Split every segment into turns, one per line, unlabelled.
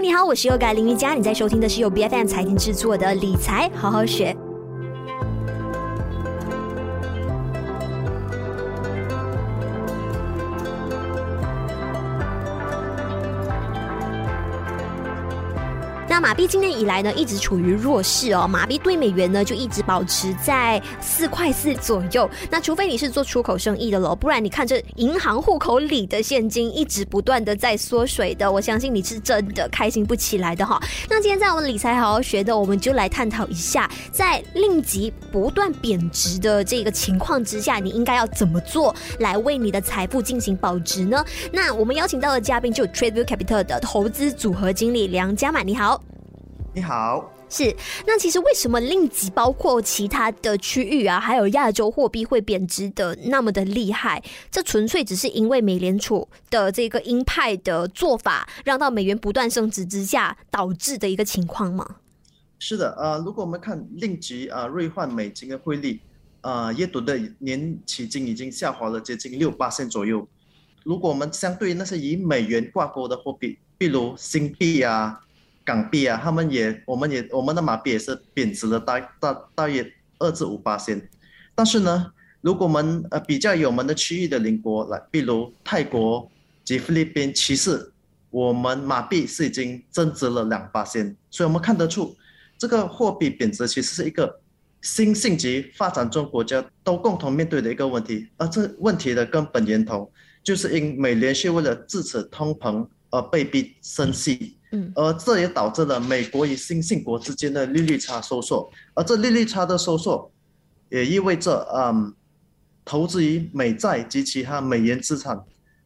你好，我是优改林瑜伽，你在收听的是由 BFM 财经制作的理财好好学。马币今年以来呢，一直处于弱势哦。马币对美元呢，就一直保持在四块四左右。那除非你是做出口生意的喽，不然你看这银行户口里的现金一直不断的在缩水的，我相信你是真的开心不起来的哈。那今天在我们理财好好学的，我们就来探讨一下，在令吉不断贬值的这个情况之下，你应该要怎么做来为你的财富进行保值呢？那我们邀请到的嘉宾就有 TradeView Capital 的投资组合经理梁嘉满，你好。
你好，
是。那其实为什么令吉包括其他的区域啊，还有亚洲货币会贬值的那么的厉害？这纯粹只是因为美联储的这个鹰派的做法，让到美元不断升值之下导致的一个情况吗？
是的，呃，如果我们看令吉啊兑换美金的汇率，呃，月度的年期金已经下滑了接近六八线左右。如果我们相对于那些以美元挂钩的货币，比如新币啊。港币啊，他们也，我们也，我们的马币也是贬值了大大大约二至五八仙。但是呢，如果我们呃比较有我们的区域的邻国来，比如泰国及菲律宾，其实我们马币是已经增值了两八仙。所以我们看得出，这个货币贬值其实是一个新兴及发展中国家都共同面对的一个问题。而这问题的根本源头，就是因美联储为了制止通膨而被逼升息。嗯，而这也导致了美国与新兴国之间的利率差收缩，而这利率差的收缩，也意味着，嗯，投资于美债及其他美元资产，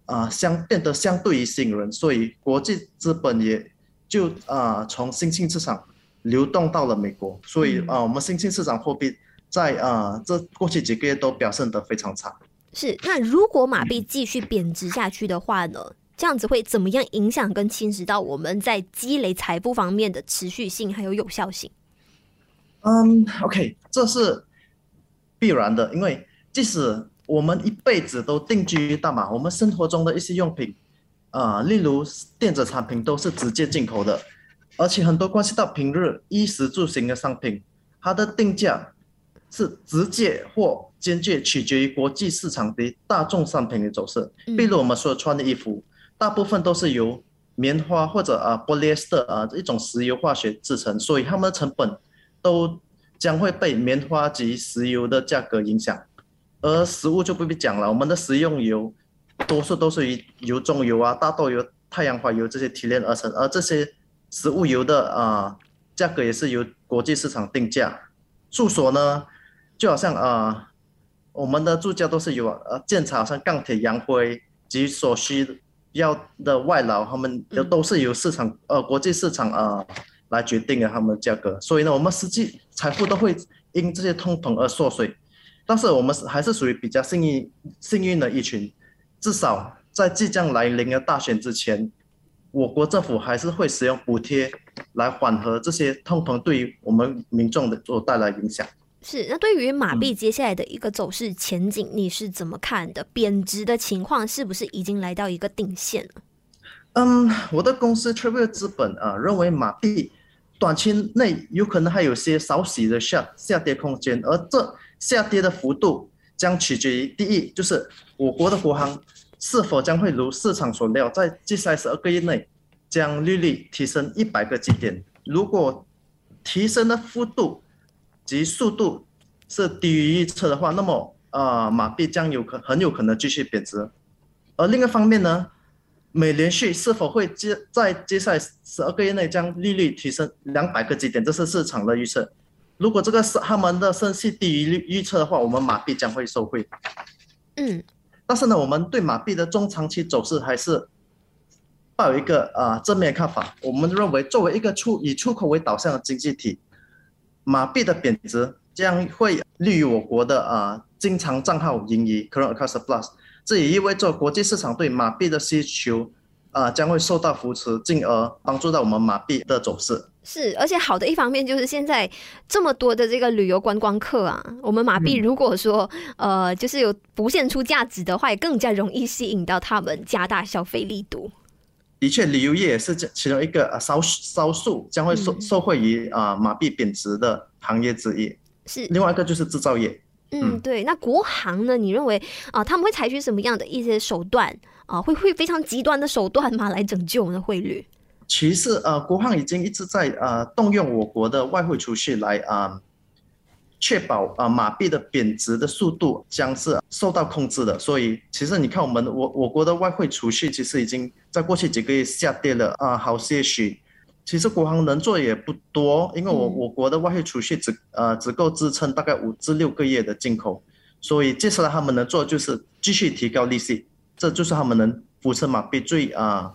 啊，相变得相对于吸引人，所以国际资本也就啊从新兴市场流动到了美国，所以啊，我们新兴市场货币在啊这过去几个月都表现得非常差。
是，那如果马币继续贬值下去的话呢？这样子会怎么样影响跟侵蚀到我们在积累财富方面的持续性还有有效性？
嗯，OK，这是必然的，因为即使我们一辈子都定居于大马，我们生活中的一些用品，啊、呃，例如电子产品都是直接进口的，而且很多关系到平日衣食住行的商品，它的定价是直接或间接取决于国际市场的大众商品的走势，比如我们所穿的衣服。大部分都是由棉花或者啊 polyester 啊一种石油化学制成，所以它们的成本都将会被棉花及石油的价格影响。而食物就不必讲了，我们的食用油多数都是以油棕油啊、大豆油、太阳花油这些提炼而成，而这些食物油的啊价格也是由国际市场定价。住所呢，就好像啊我们的住家都是由呃建材，像钢铁、洋灰及所需。要的外劳，他们都都是由市场、呃国际市场啊、呃、来决定的他们的价格，所以呢，我们实际财富都会因这些通膨而缩水，但是我们还是属于比较幸运幸运的一群，至少在即将来临的大选之前，我国政府还是会使用补贴来缓和这些通膨对于我们民众的所带来影响。
是，那对于马币接下来的一个走势前景，你是怎么看的？贬值的情况是不是已经来到一个顶线了？
嗯，我的公司 TradeView 资本啊认为马币短期内有可能还有些少许的下下跌空间，而这下跌的幅度将取决于第一，就是我国的国行是否将会如市场所料，在接下来十二个月内将利率提升一百个基点。如果提升的幅度，及速度是低于预测的话，那么啊、呃，马币将有可很有可能继续贬值。而另一方面呢，美联储是否会接在接下来十二个月内将利率提升两百个基点，这是市场的预测。如果这个是他们的升息低于预测的话，我们马币将会受惠。
嗯，
但是呢，我们对马币的中长期走势还是抱有一个啊、呃、正面看法。我们认为，作为一个出以出口为导向的经济体。马币的贬值将会利于我国的啊经常账号盈余 （current account surplus），这也意味着国际市场对马币的需求啊将会受到扶持，进而帮助到我们马币的走势。
是，而且好的一方面就是现在这么多的这个旅游观光客啊，我们马币如果说、嗯、呃就是有浮现出价值的话，也更加容易吸引到他们加大消费力度。
的确，旅游业也是其中一个啊少少数将会受受惠于啊马币贬值的行业之一。
是，
另外一个就是制造业。
嗯，对。那国行呢？你认为啊，他们会采取什么样的一些手段啊？会会非常极端的手段吗？来拯救我们的汇率？
其实呃，国航已经一直在呃动用我国的外汇储蓄来啊。确保啊马币的贬值的速度将是受到控制的，所以其实你看我们我我国的外汇储蓄其实已经在过去几个月下跌了啊好些许。其实国行能做也不多，因为我我国的外汇储蓄只呃只够支撑大概五至六个月的进口，所以接下来他们能做就是继续提高利息，这就是他们能扶持马币最啊。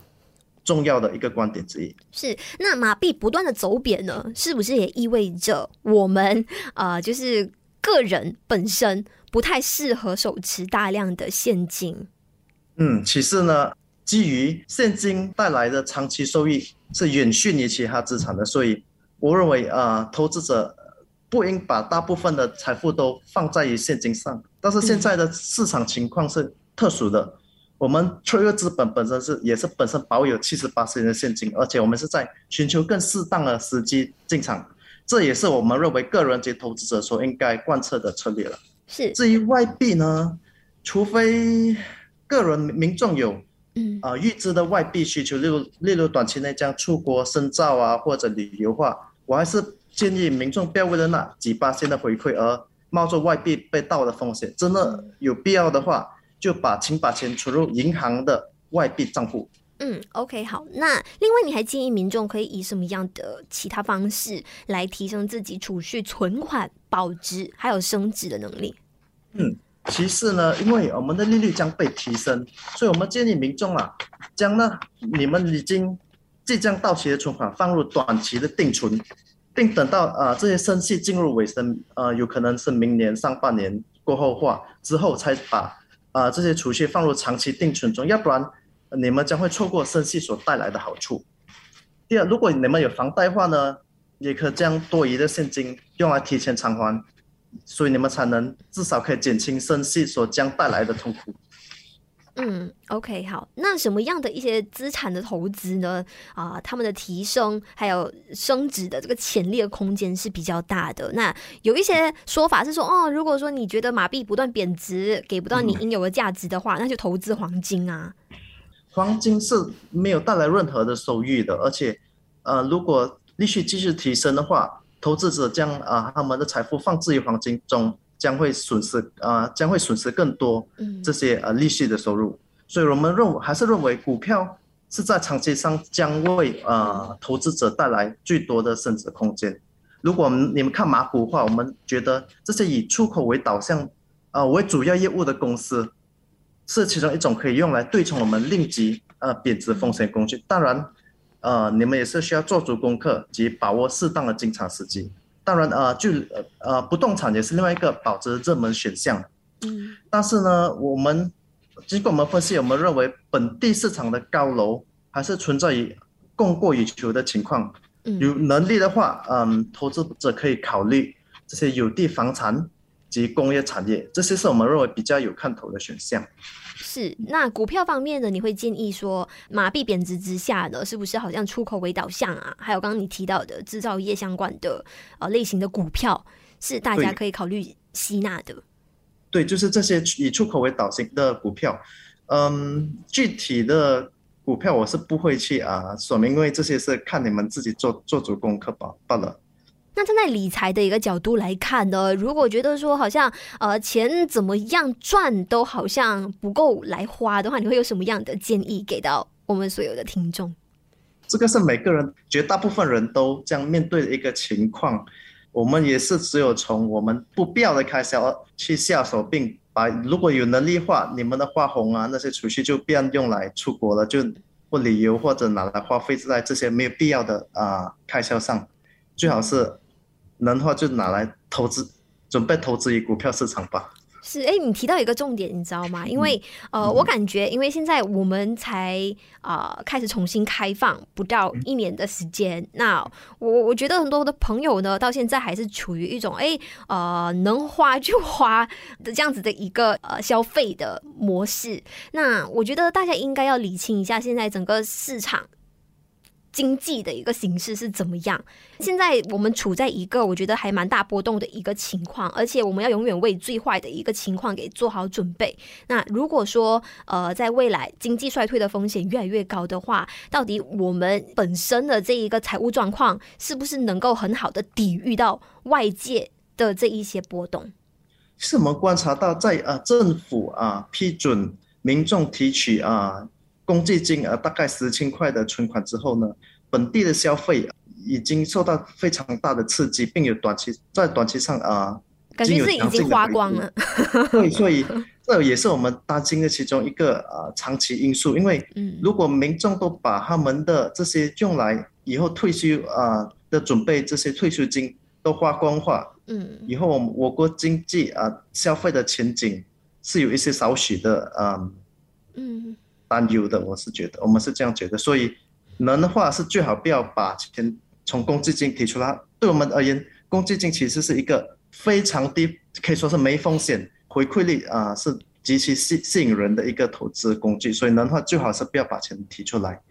重要的一个观点之一
是，那马币不断的走贬呢，是不是也意味着我们啊、呃，就是个人本身不太适合手持大量的现金？
嗯，其实呢，基于现金带来的长期收益是远逊于其他资产的，所以我认为啊、呃，投资者不应把大部分的财富都放在于现金上。但是现在的市场情况是特殊的。嗯我们脆弱资本本身是也是本身保有七十八亿的现金，而且我们是在寻求更适当的时机进场，这也是我们认为个人及投资者所应该贯彻的策略了。
是。
至于外币呢，除非个人民众有嗯啊预支的外币需求，例如例如短期内将出国深造啊或者旅游化，我还是建议民众不要为了那几八千的回馈而冒着外币被盗的风险，真的有必要的话。就把请把钱存入银行的外币账户。
嗯，OK，好。那另外，你还建议民众可以以什么样的其他方式来提升自己储蓄、存款保值还有升值的能力？
嗯，其次呢，因为我们的利率将被提升，所以我们建议民众啊，将呢你们已经即将到期的存款放入短期的定存，并等到啊、呃、这些升息进入尾声，呃，有可能是明年上半年过后话之后才把。啊、这些储蓄放入长期定存中，要不然你们将会错过升息所带来的好处。第二，如果你们有房贷的话呢，也可将多余的现金用来提前偿还，所以你们才能至少可以减轻升息所将带来的痛苦。
嗯，OK，好，那什么样的一些资产的投资呢？啊、呃，他们的提升还有升值的这个潜力的空间是比较大的。那有一些说法是说，哦，如果说你觉得马币不断贬值，给不到你应有的价值的话，嗯、那就投资黄金啊。
黄金是没有带来任何的收益的，而且，呃，如果利息继续提升的话，投资者将啊、呃、他们的财富放置于黄金中。将会损失啊、呃，将会损失更多这些呃利息的收入，嗯、所以我们认为还是认为股票是在长期上将为呃投资者带来最多的升值空间。如果你们看马股的话，我们觉得这些以出口为导向啊、呃、为主要业务的公司，是其中一种可以用来对冲我们令吉呃贬值风险工具。当然，呃你们也是需要做足功课及把握适当的进场时机。当然，呃，就呃，不动产也是另外一个保值热门选项。嗯，但是呢，我们经过我们分析，我们认为本地市场的高楼还是存在于供过于求的情况。嗯，有能力的话，嗯，投资者可以考虑这些有地房产及工业产业，这些是我们认为比较有看头的选项。
是，那股票方面呢？你会建议说，马币贬值之下呢，是不是好像出口为导向啊？还有刚刚你提到的制造业相关的呃类型的股票，是大家可以考虑吸纳的。
对，就是这些以出口为导向的股票。嗯，具体的股票我是不会去啊说明，因为这些是看你们自己做做足功课吧罢了。
那站在理财的一个角度来看呢，如果觉得说好像呃钱怎么样赚都好像不够来花的话，你会有什么样的建议给到我们所有的听众？
这个是每个人绝大部分人都这样面对的一个情况。我们也是只有从我们不必要的开销去下手，并把如果有能力的话，你们的花红啊那些储蓄就不要用来出国了，就不旅游或者拿来花费在这些没有必要的啊、开销上，最好是。能的话就拿来投资，准备投资于股票市场吧。
是，哎，你提到一个重点，你知道吗？因为呃，我感觉，因为现在我们才啊、呃、开始重新开放不到一年的时间，那我我觉得很多的朋友呢，到现在还是处于一种哎呃能花就花的这样子的一个呃消费的模式。那我觉得大家应该要理清一下现在整个市场。经济的一个形势是怎么样？现在我们处在一个我觉得还蛮大波动的一个情况，而且我们要永远为最坏的一个情况给做好准备。那如果说呃，在未来经济衰退的风险越来越高的话，到底我们本身的这一个财务状况是不是能够很好的抵御到外界的这一些波动？
是我们观察到在，在呃政府啊批准民众提取啊。公积金呃，大概十千块的存款之后呢，本地的消费已经受到非常大的刺激，并有短期在短期上啊，
感觉是已经花光了。
对，所以这也是我们担心的其中一个啊长期因素。因为如果民众都把他们的这些用来以后退休啊的准备这些退休金都花光的话，嗯，以后我我国经济啊消费的前景是有一些少许的啊嗯。担忧的，我是觉得，我们是这样觉得，所以能的话是最好不要把钱从公积金提出来。对我们而言，公积金其实是一个非常低，可以说是没风险、回馈率啊、是极其吸吸引人的一个投资工具。所以能的话，最好是不要把钱提出来。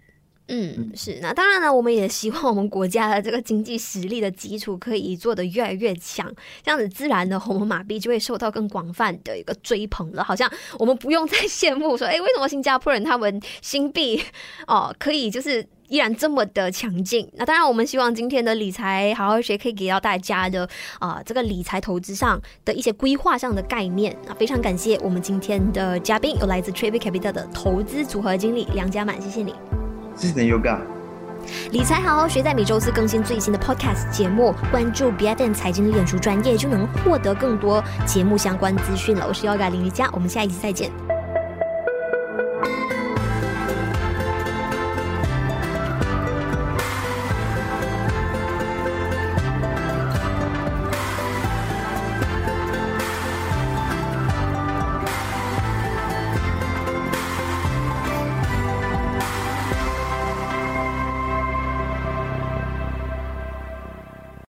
嗯，是。那当然呢，我们也希望我们国家的这个经济实力的基础可以做得越来越强，这样子自然的，我们马币就会受到更广泛的一个追捧了。好像我们不用再羡慕说，哎，为什么新加坡人他们新币哦可以就是依然这么的强劲？那当然，我们希望今天的理财好好学可以给到大家的啊、这个理财投资上的一些规划上的概念。啊，非常感谢我们今天的嘉宾有来自 Trade Capital 的投资组合经理梁家满，谢谢你。
谢谢 Yoga，
理财好好学，在每周四更新最新的 Podcast 节目，关注 BFM 财经的演出专业，就能获得更多节目相关资讯了。我是 Yoga 林瑜伽，我们下一期再见。